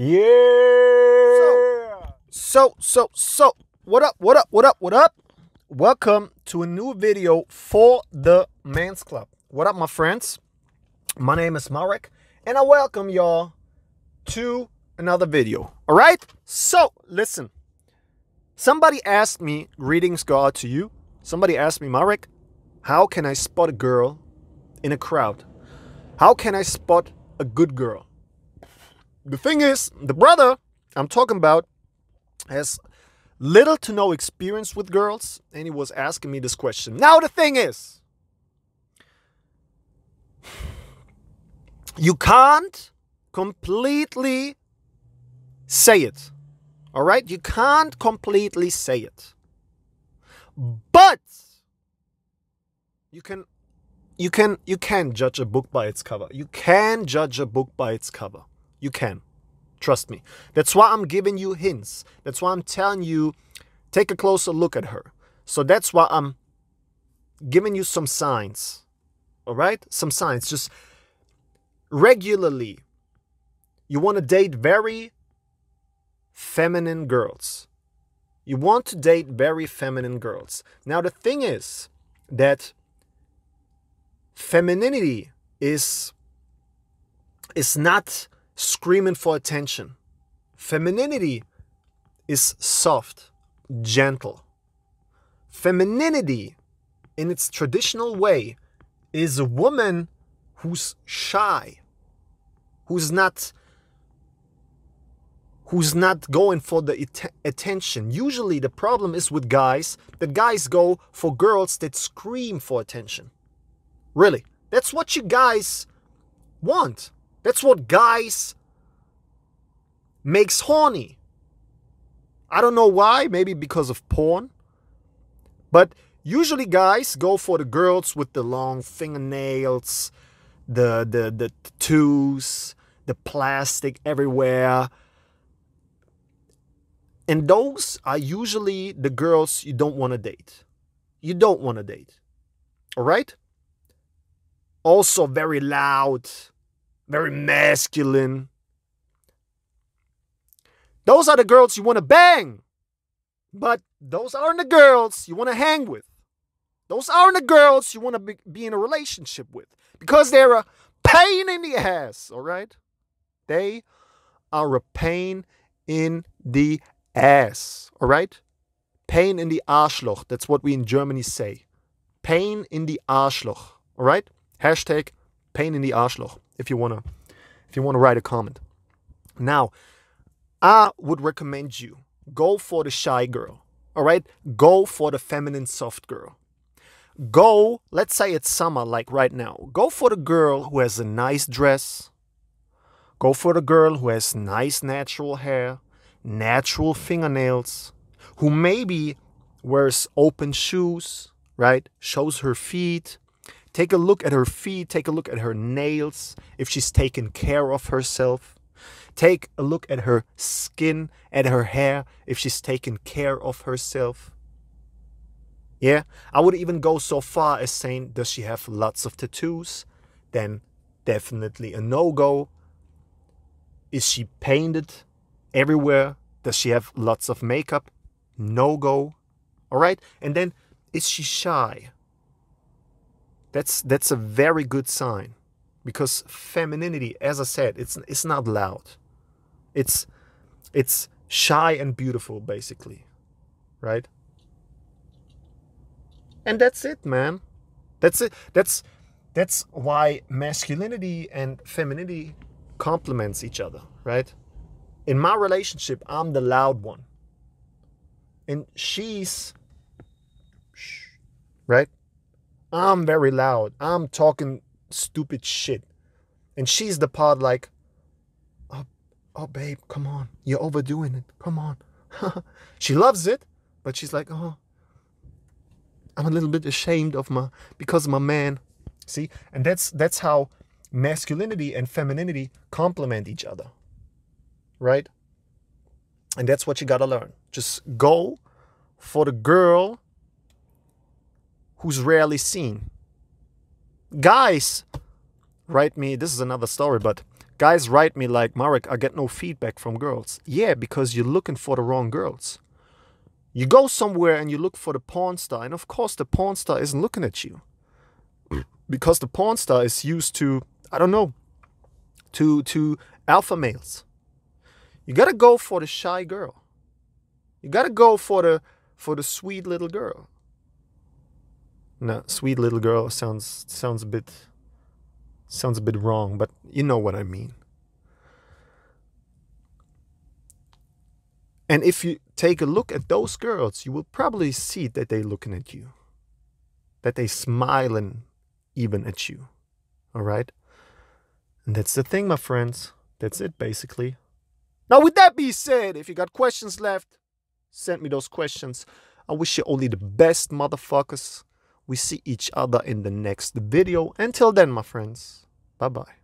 Yeah. So, so, so, what up, what up, what up, what up? Welcome to a new video for the Man's Club. What up, my friends? My name is Marek, and I welcome y'all to another video. All right? So, listen. Somebody asked me, greetings go out to you. Somebody asked me, Marek, how can I spot a girl in a crowd? How can I spot a good girl? The thing is, the brother I'm talking about has little to no experience with girls, and he was asking me this question. Now, the thing is, you can't completely say it. All right? You can't completely say it. But you can you can you can judge a book by its cover. You can judge a book by its cover. You can. Trust me. That's why I'm giving you hints. That's why I'm telling you take a closer look at her. So that's why I'm giving you some signs. All right? Some signs. Just regularly. You want to date very feminine girls. You want to date very feminine girls. Now, the thing is that femininity is is not screaming for attention. Femininity is soft, gentle. Femininity, in its traditional way, is a woman who's shy, who's not who's not going for the at- attention. Usually the problem is with guys that guys go for girls that scream for attention. Really. That's what you guys want. That's what guys makes horny. I don't know why, maybe because of porn. But usually guys go for the girls with the long fingernails, the the the tattoos, the plastic everywhere. And those are usually the girls you don't want to date. You don't want to date. All right? Also very loud, very masculine. Those are the girls you want to bang. But those aren't the girls you want to hang with. Those aren't the girls you want to be, be in a relationship with because they're a pain in the ass, all right? They are a pain in the ass, all right? Pain in the Arschloch. That's what we in Germany say. Pain in the Arschloch, all right? Hashtag pain in the Arschloch if you wanna if you wanna write a comment. Now, I would recommend you go for the shy girl. All right? Go for the feminine soft girl. Go, let's say it's summer like right now. Go for the girl who has a nice dress. Go for the girl who has nice natural hair, natural fingernails, who maybe wears open shoes, right? Shows her feet. Take a look at her feet, take a look at her nails, if she's taken care of herself. Take a look at her skin, at her hair, if she's taken care of herself. Yeah, I would even go so far as saying, does she have lots of tattoos? Then definitely a no go. Is she painted everywhere? Does she have lots of makeup? No go. All right, and then is she shy? That's that's a very good sign because femininity, as I said, it's it's not loud. It's it's shy and beautiful basically. Right? And that's it, man. That's it. That's that's why masculinity and femininity complements each other, right? In my relationship, I'm the loud one. And she's right? I'm very loud. I'm talking stupid shit. And she's the part like, oh, oh, babe, come on. You're overdoing it. Come on. she loves it, but she's like, oh, I'm a little bit ashamed of my, because my man. See? And that's, that's how masculinity and femininity complement each other. Right? And that's what you gotta learn. Just go for the girl who's rarely seen. Guys write me, this is another story, but Guys write me like, Marek, I get no feedback from girls. Yeah, because you're looking for the wrong girls. You go somewhere and you look for the porn star, and of course, the porn star isn't looking at you. Because the porn star is used to, I don't know, to, to alpha males. You gotta go for the shy girl. You gotta go for the for the sweet little girl. No, sweet little girl sounds sounds a bit sounds a bit wrong, but you know what I mean. And if you take a look at those girls, you will probably see that they're looking at you. That they're smiling even at you. All right? And that's the thing, my friends. That's it, basically. Now, with that being said, if you got questions left, send me those questions. I wish you only the best, motherfuckers. We see each other in the next video. Until then, my friends, bye bye.